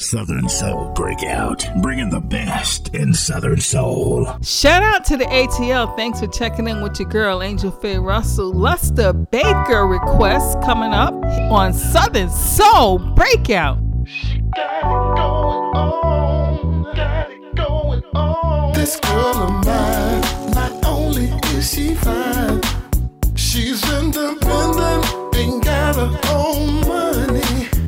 Southern Soul Breakout, bringing the best in Southern Soul. Shout out to the ATL. Thanks for checking in with your girl, Angel Faye Russell. Lester Baker request coming up on Southern Soul Breakout. This girl of mine, not only is she fine, she's independent got her own money.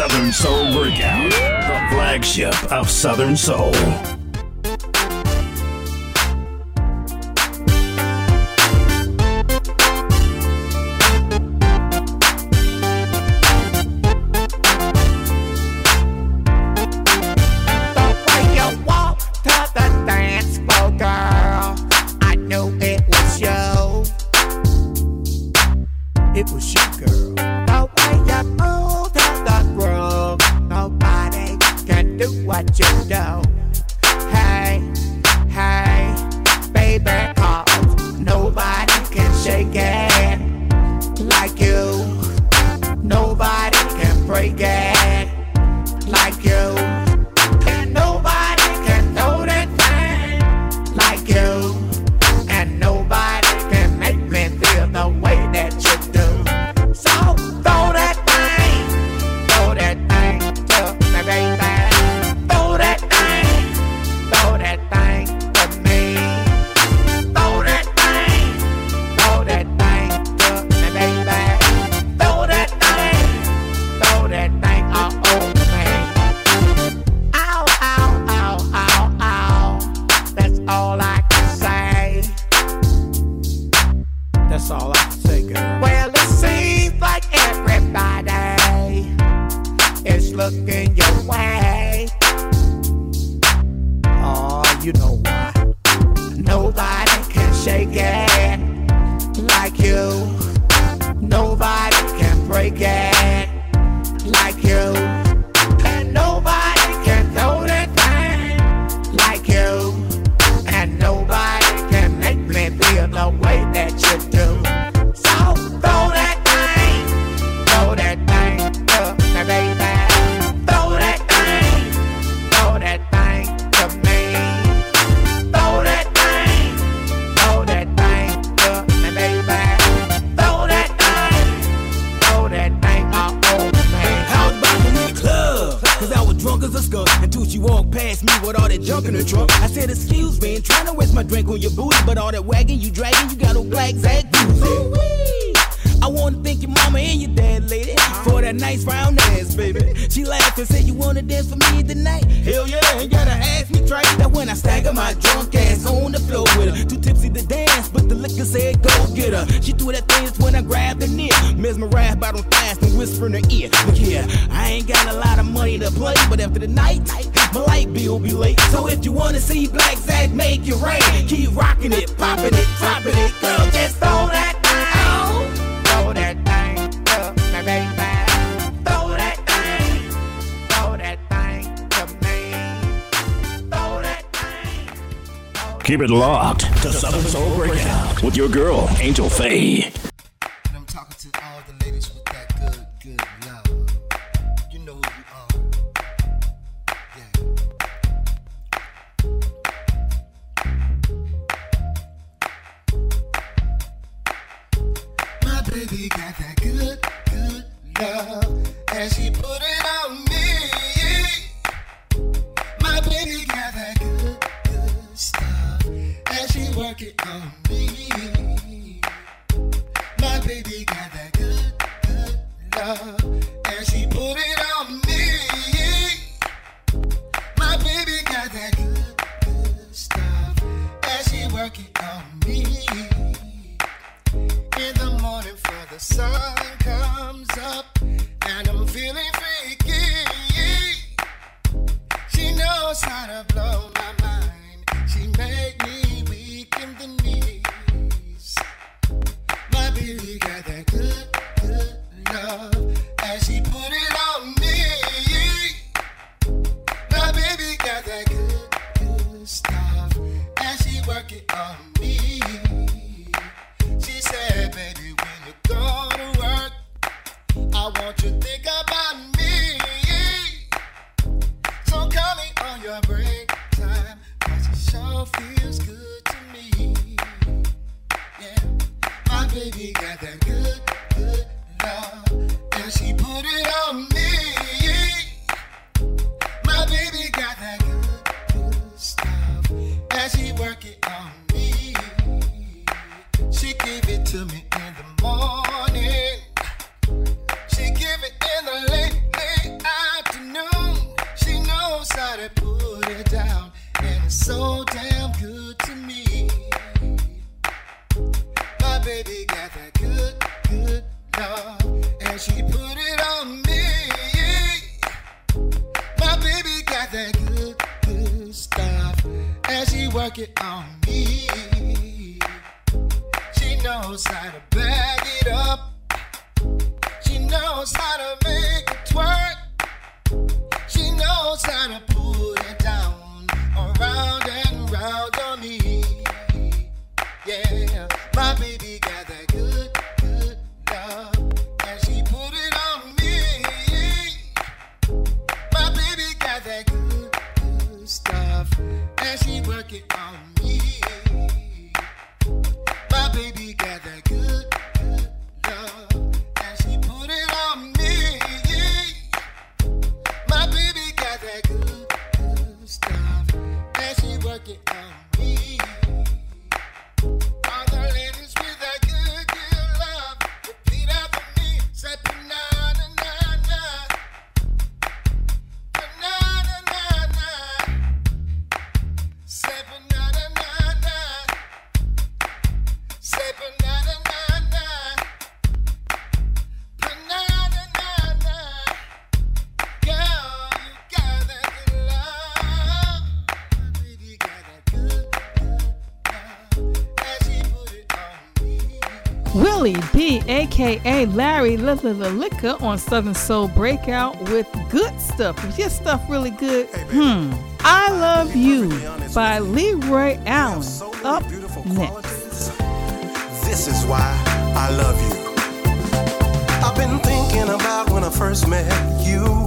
Southern Soul Workout, the flagship of Southern Soul. Keep it locked Southern Soul Breakout with your girl, Angel Faye. Yeah. outside aka Larry Liquor on Southern Soul Breakout with good stuff. Is your stuff really good, hey, hmm. I Love You by Leroy Allen. So Up next. This is why I love you. I've been thinking about when I first met you.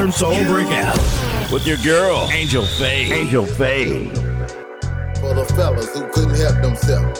Southern Soul Breakout with your girl, Angel Faye. Angel Faye. For the fellas who couldn't help themselves.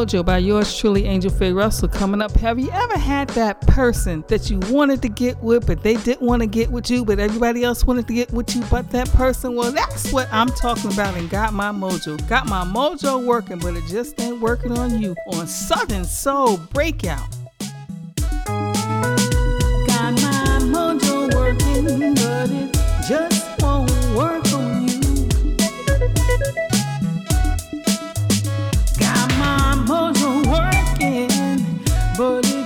Mojo by yours truly, Angel Faye Russell. Coming up, have you ever had that person that you wanted to get with, but they didn't want to get with you, but everybody else wanted to get with you but that person? Well, that's what I'm talking about and got my mojo. Got my mojo working, but it just ain't working on you on Southern Soul Breakout. Got my mojo working, but it just Bully.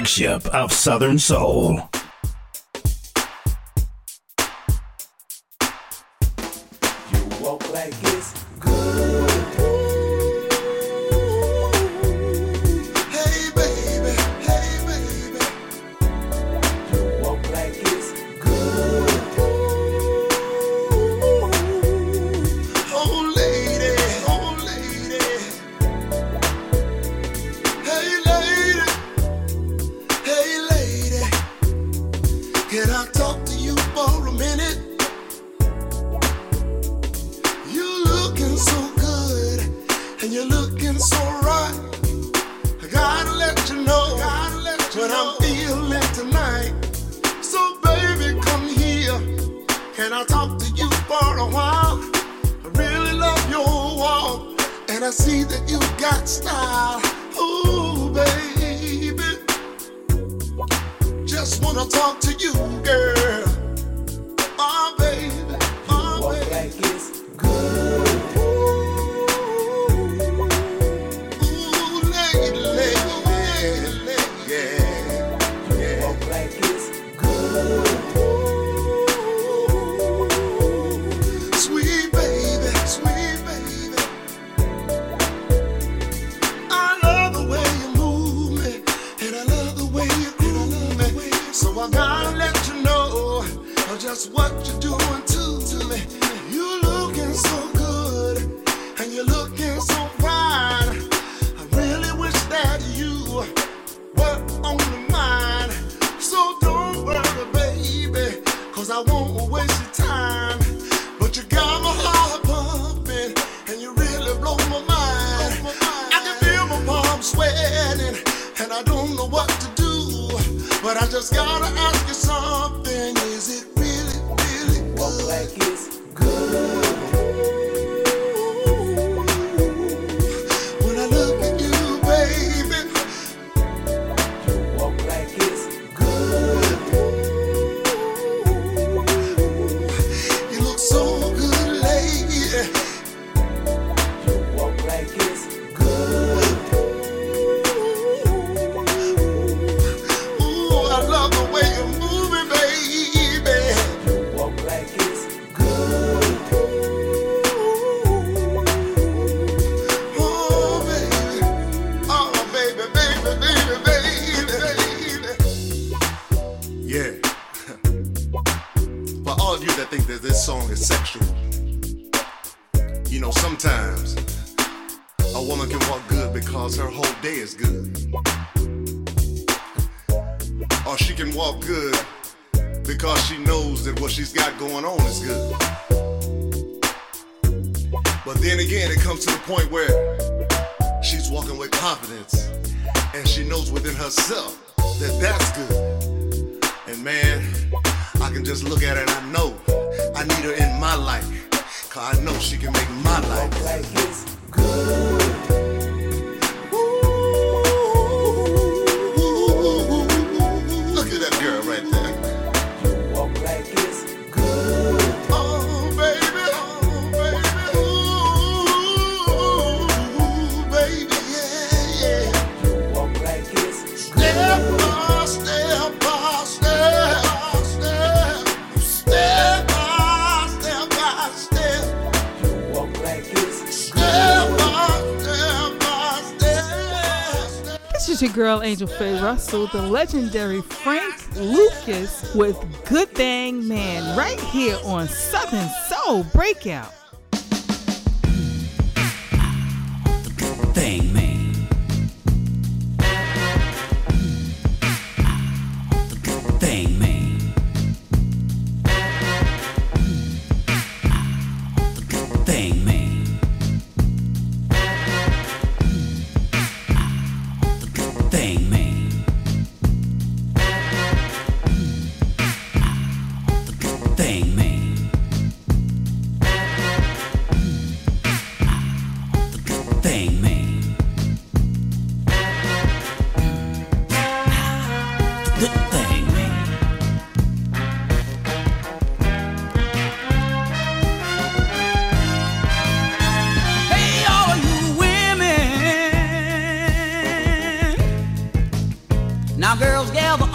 flagship of Southern Soul. But then again, it comes to the point where she's walking with confidence and she knows within herself that that's good. And man, I can just look at her and I know I need her in my life. Cause I know she can make my life. Good. your girl Angel Faye Russell, the legendary Frank Lucas with Good Thing Man, right here on Southern Soul Breakout. Now girls gather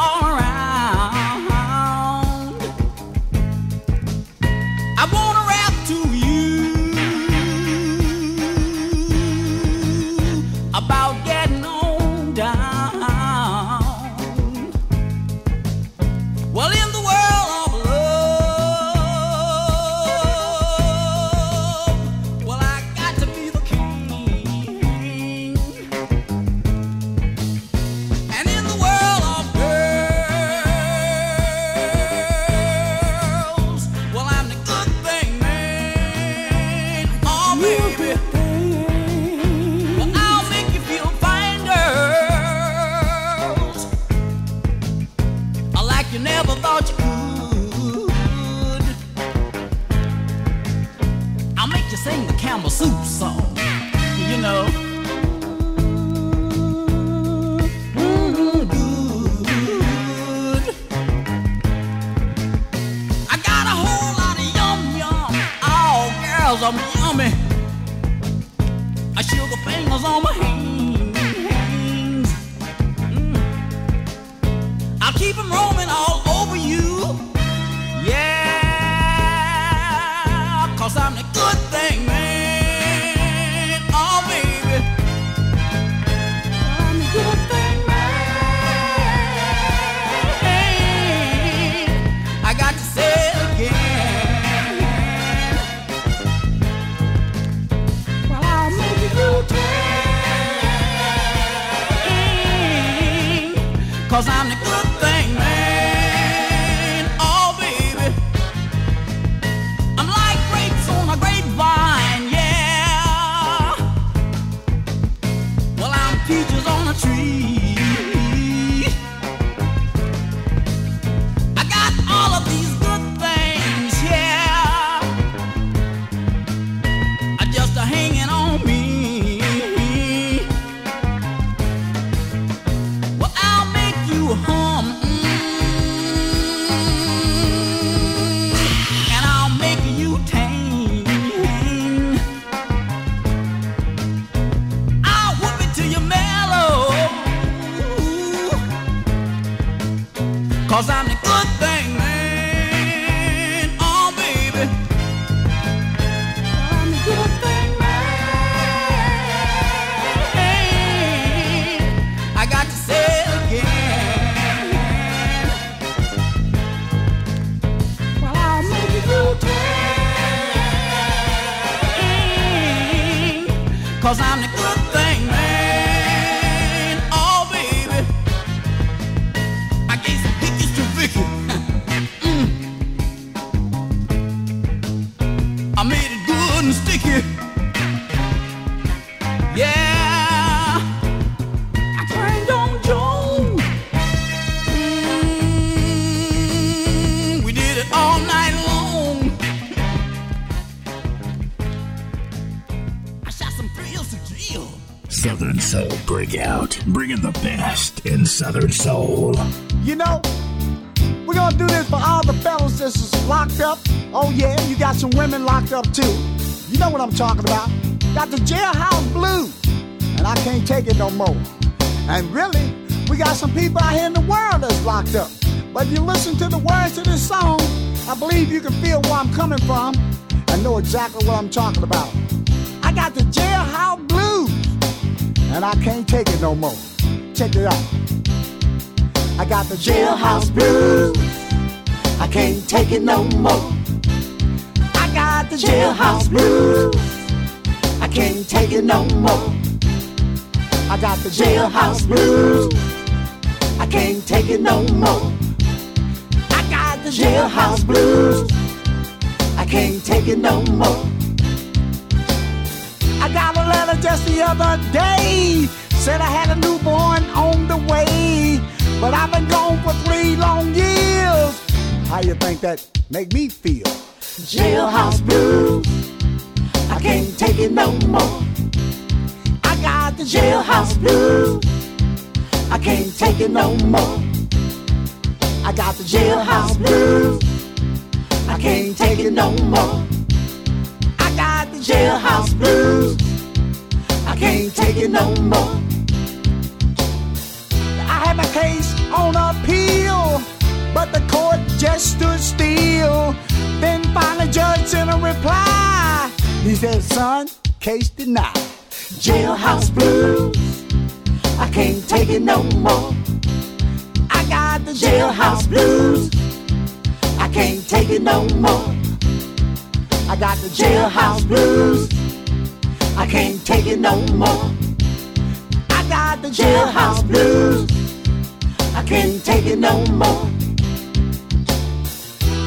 bringing the best in Southern Soul. You know, we're gonna do this for all the fellas that's locked up. Oh yeah, you got some women locked up too. You know what I'm talking about. Got the jailhouse blues, and I can't take it no more. And really, we got some people out here in the world that's locked up. But if you listen to the words of this song, I believe you can feel where I'm coming from and know exactly what I'm talking about. I got the jailhouse blues, and I can't take it no more. Check it out. I got the jailhouse blues. I can't take it no more. I got the jailhouse blues. I can't take it no more. I got the jailhouse blues. I can't take it no more. I got the jailhouse blues. I can't take it no more. I got a letter just the other day. Said I had a newborn on the way. But I've been gone for three long years. How you think that make me feel? Jailhouse blues. I can't take it no more. I got the jailhouse blues. I can't take it no more. I got the jailhouse blues. I can't take it no more. Jailhouse blues. I can't take it no more. I had my case on appeal, but the court just stood still. Then finally, judge sent a reply. He said, "Son, case denied. Jailhouse blues. I can't take it no more. I got the jailhouse blues. I can't take it no more. I got the jailhouse blues. I can't take it no more. I got the jailhouse blues. I can't take it no more.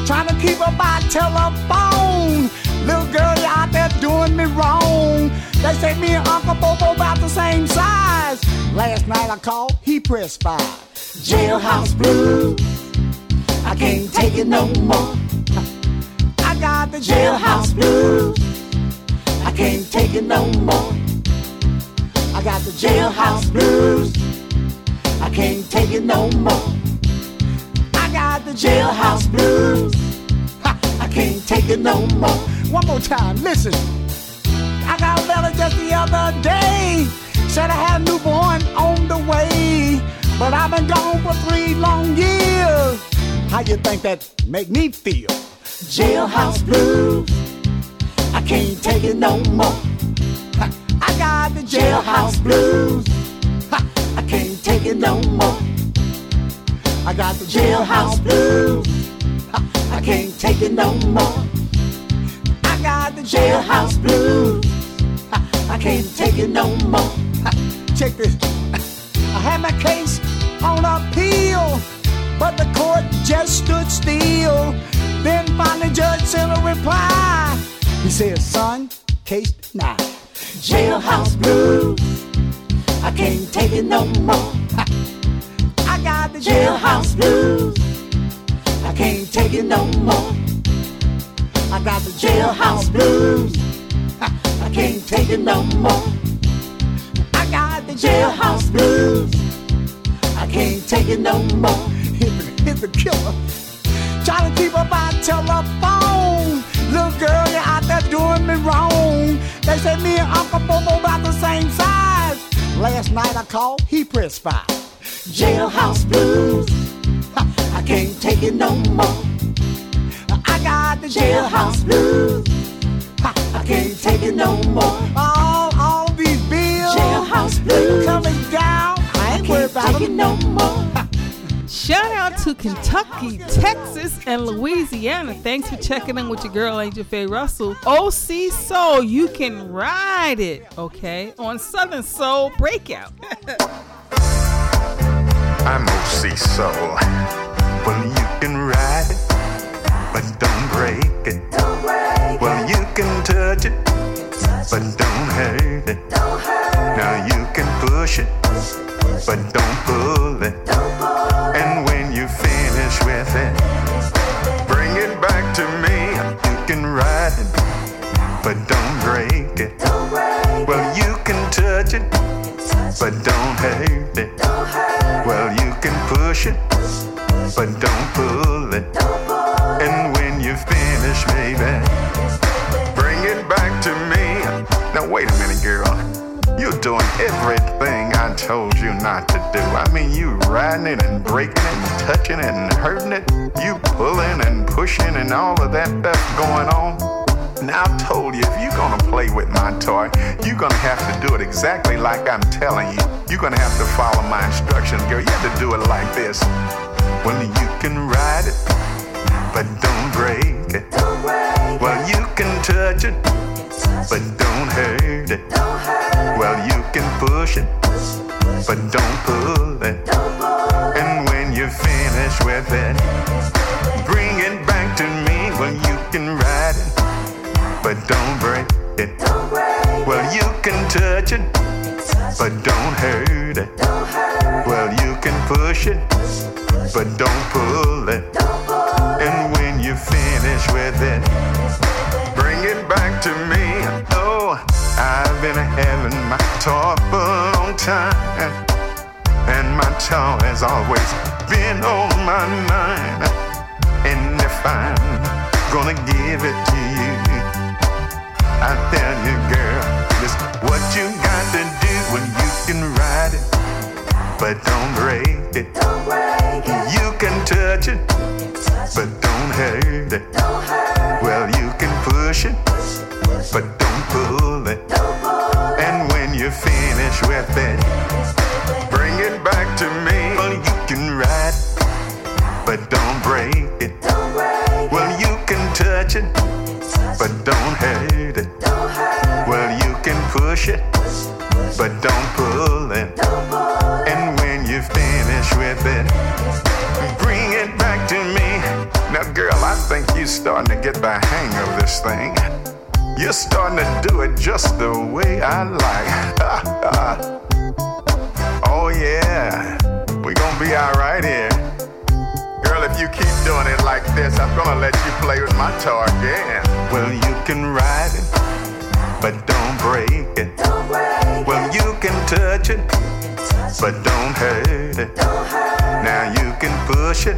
Trying to keep her by telephone. Little girl you out there doing me wrong. They say me and Uncle Bobo about the same size. Last night I called, he pressed five. Jailhouse blues. I can't take it no more. I got the jailhouse blues. I can't take it no more. I got the jailhouse blues. I can't take it no more. I got the jailhouse blues. Ha, I can't take it no more. One more time, listen. I got a letter just the other day. said I had a newborn on the way, but I've been gone for three long years. How you think that make me feel? Jailhouse blues. I can't take it no more. I got the Jailhouse blues. I can't take it no more. I got the Jailhouse blues. I can't take it no more. I got the Jailhouse blues. I can't take it no more. Check this. I had my case on appeal, but the court just stood still. Then finally, judge sent a reply. He said, "Son, case denied." Jailhouse blues. I can't take it no more. I got the Jailhouse blues. I can't take it no more. I got the Jailhouse blues. I can't take it no more. I got the Jailhouse blues. I can't take it no more. Hit the killer. Trying to keep up my telephone. Little girl, you're out there doing me wrong. They said me and Uncle Bobo about the same size. Last night I called, he pressed five. Jailhouse blues. I can't take it no more. I got the Jailhouse blues. I can't take it no more. All, all these bills Jailhouse blues. coming down. I ain't worried about them. no more. Shout out to Kentucky, Texas, and Louisiana. Thanks for checking in with your girl Angel Faye Russell. OC Soul, you can ride it, okay? On Southern Soul Breakout. I'm OC Soul. Well, you can ride it, but don't break it. Well, you can touch it, but don't hurt it. Now you can push it, but don't pull it. And when you finish with it, bring it back to me. You can ride it, but don't break it. Well, you can touch it, but don't hurt it. Well, you can push it, but don't pull it. And when you finish, baby, bring it back to me. Now, wait a minute, girl. You're doing everything told you not to do. I mean, you riding it and breaking it and touching it and hurting it. You pulling and pushing and all of that stuff going on. Now I told you, if you're gonna play with my toy, you're gonna have to do it exactly like I'm telling you. You're gonna have to follow my instructions, girl. You have to do it like this. Well, you can ride it, but don't break it. Well, you can touch it, but don't hurt it. Well, you can push it, but don't pull it. And when you finish with it, bring it back to me. Well, you can ride it, but don't break it. Well, you can touch it, but don't hurt always been on my mind. And if I'm gonna give it to you, I tell you, girl, just what you got to do when you can ride it, but don't break it. You can touch it, but don't hurt it. Well, you can push it, but don't this thing. You're starting to do it just the way I like. oh, yeah. We're gonna be alright here. Girl, if you keep doing it like this, I'm gonna let you play with my toy again. Well, you can ride it, but don't break it. Well, you can touch it, but don't hurt it. Now you can push it,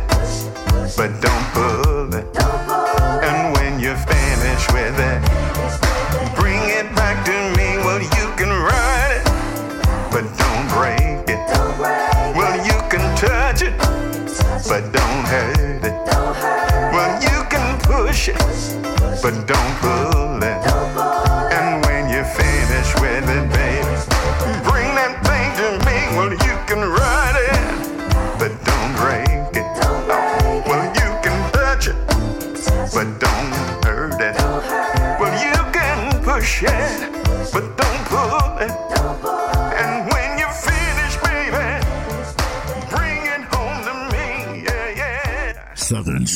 but don't pull but don't hurt it. Don't hurt well, you can push it, push, push but don't pull it.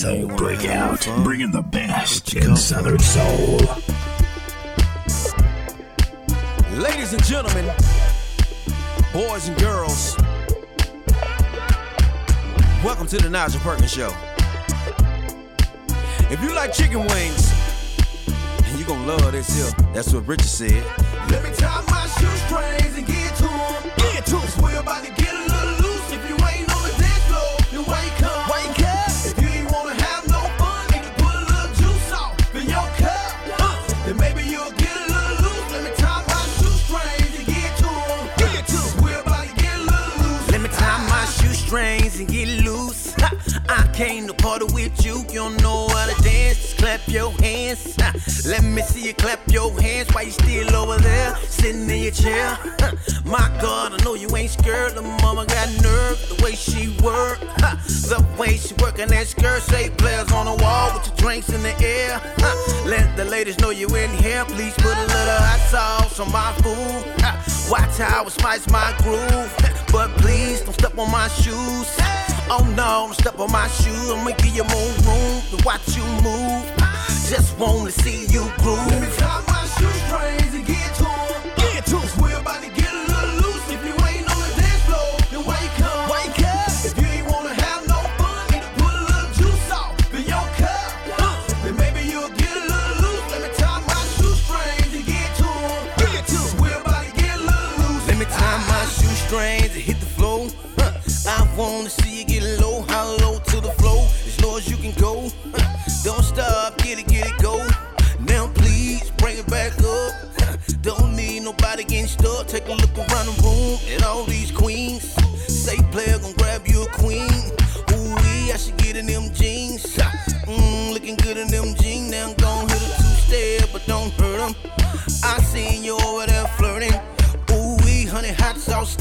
So break out, the best in Southern Soul. Ladies and gentlemen, boys and girls, welcome to the Nigel Perkins Show. If you like chicken wings, you're gonna love this here. That's what Richard said. Let me tie my shoestrings and get to them. Get to us. We're about to get him. your hands. Let me see you clap your hands while you still over there, sitting in your chair. My God, I know you ain't scared. The mama got nerve, the way she work, the way she working that skirt. Say players on the wall with your drinks in the air. Let the ladies know you in here. Please put a little hot sauce on my food. Watch how I spice my groove, but please don't step on my shoes. Oh no, don't step on my shoes. I'ma give you more room to watch you move just wanna see you groove. Let me tie my shoestrings and get to 'em. Get to 'em. Cause we're about to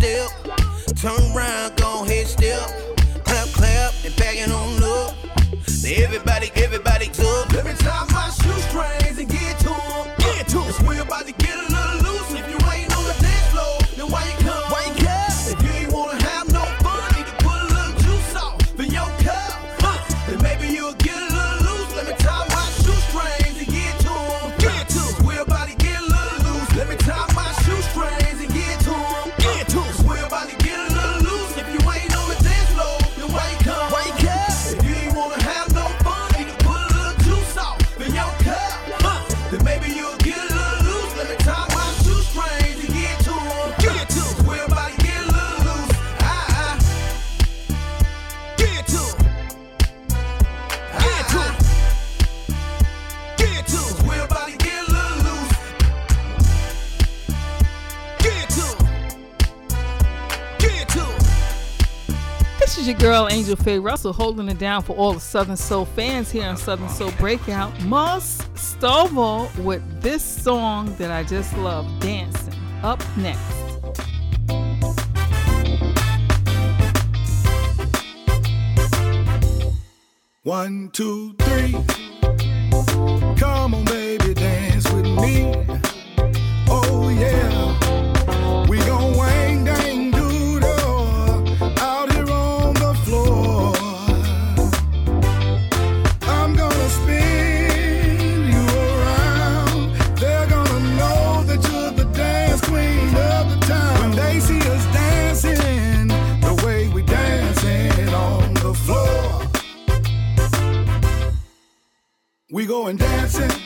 step. Turn around, go head step. Clap, clap, and backing on up. Now everybody, everybody. is your girl Angel Faye Russell holding it down for all the Southern Soul fans here on Southern Soul Breakout. Moss Stovall with this song that I just love, Dancing. Up next. One, two, three. Come on, baby, dance with me. Oh, yeah. We going dancing.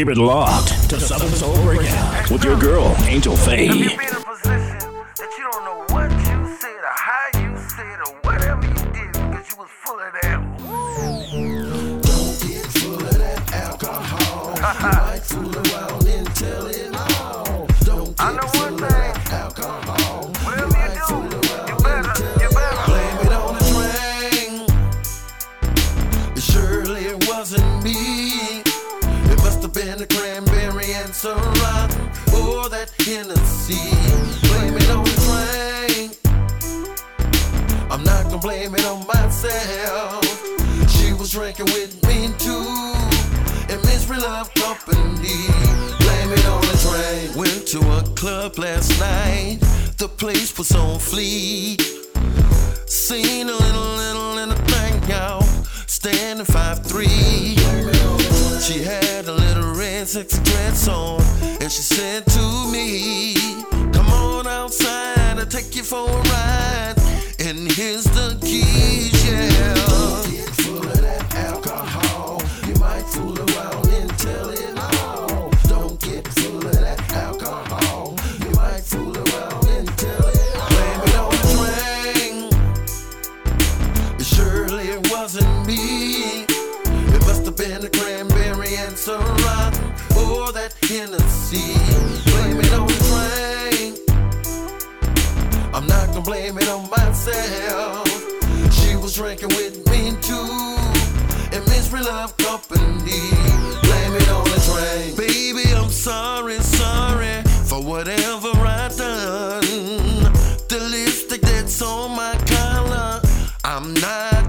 Keep it locked to Southern Soul Breakout with your girl, Angel Faye. Hennessy. Blame it on the drink. I'm not gonna blame it on myself. She was drinking with me too. And misery love company. Blame it on the drink. Went to a club last night. The place was on fleek. Seen a little, little, little thing now. Standing five three. She had a little red sexy dress on she said to me, I'm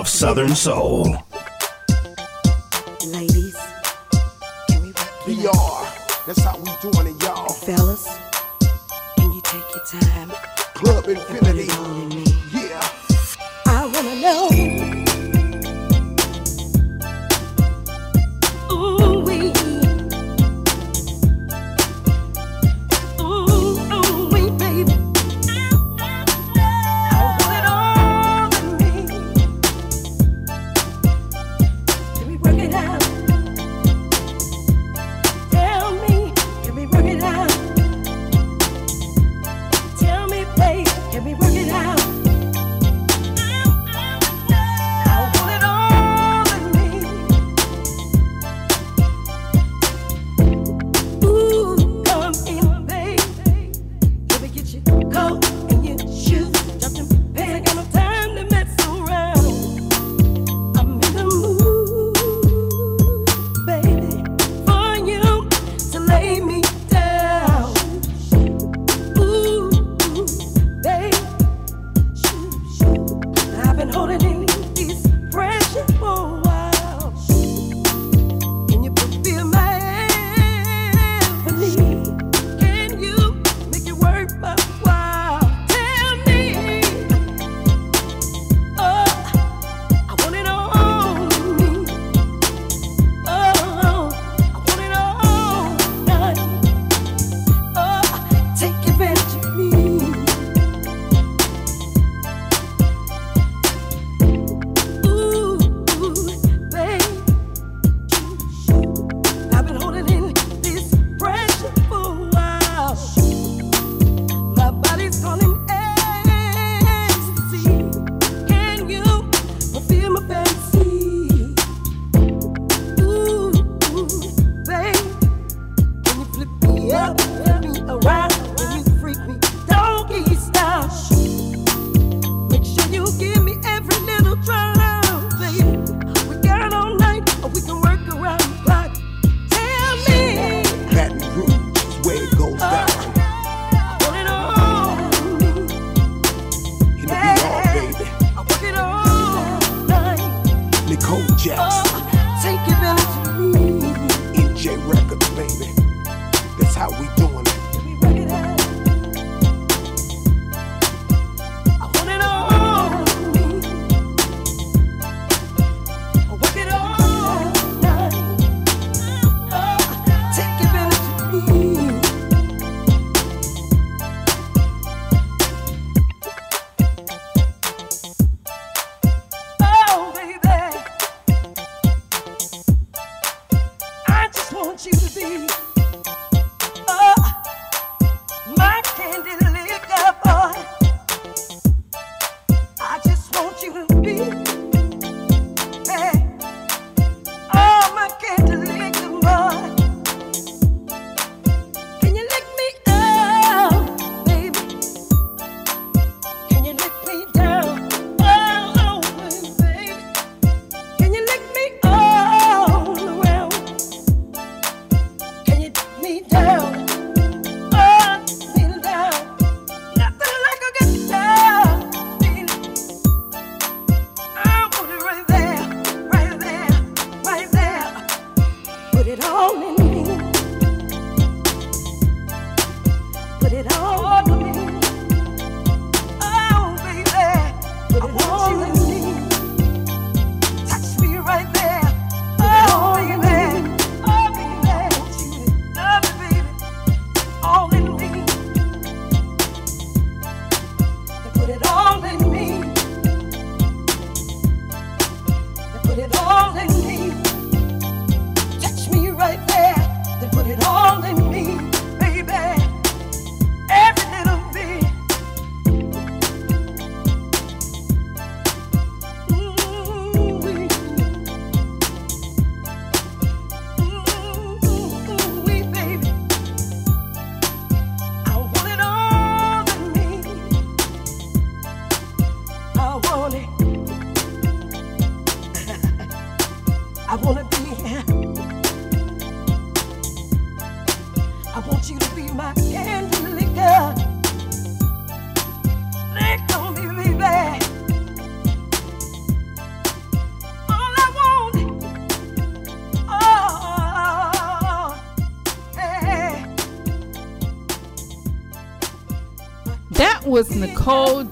of Southern Soul.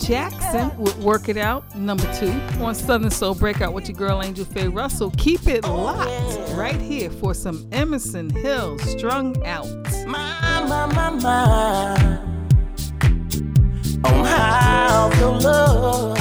Jackson with Work It Out, number two, on Southern Soul Breakout with your girl Angel Faye Russell. Keep it oh, locked right here for some Emerson Hill Strung Out. My, my, my, my. On how your love.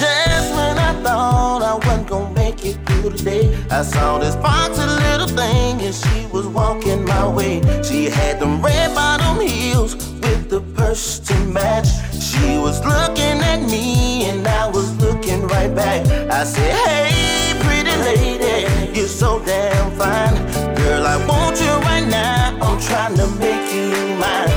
Just when I thought I wasn't gonna make it through the day, I saw this foxy little thing and she was walking my way. She had them red bottom heels with the purse match. She was looking at me and I was looking right back. I said, Hey, pretty lady, you're so damn fine. Girl, I want you right now. I'm trying to make you mine.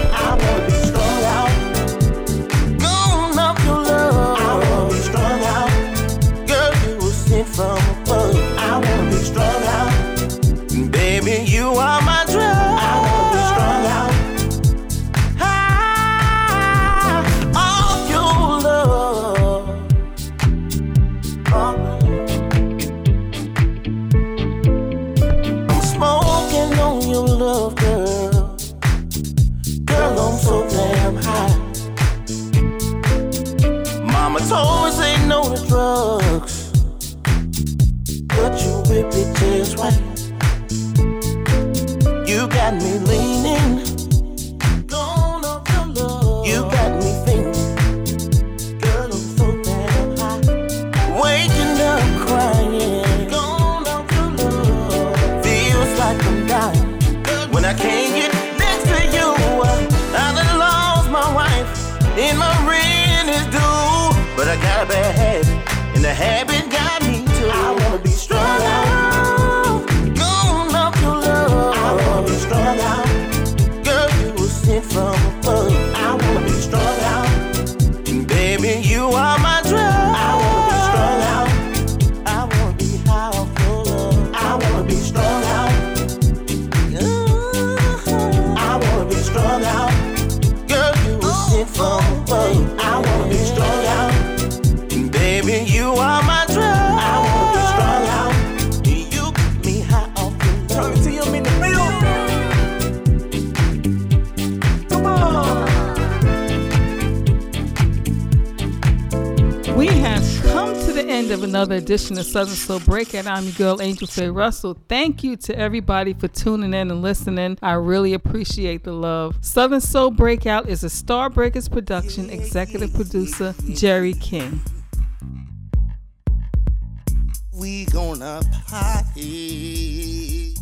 Edition of Southern Soul Breakout. I'm your girl, Angel Faye Russell. Thank you to everybody for tuning in and listening. I really appreciate the love. Southern Soul Breakout is a Starbreakers production, executive producer, Jerry King. we gonna party.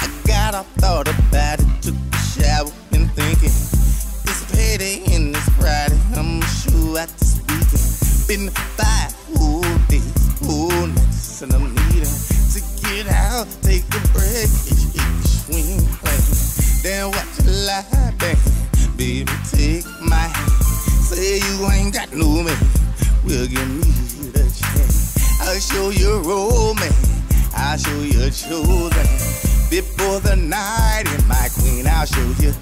I got up, thought about it, took a shower, been thinking. It's payday and it's Friday, I'm sure at this weekend. Been five and I'm needing to get out, take a break, itch, itch, swing, play. Then watch a live band, baby, take my hand. Say you ain't got no man, well, give me the chance. I'll show you romance. I'll show you chosen. Before the night in my queen, I'll show you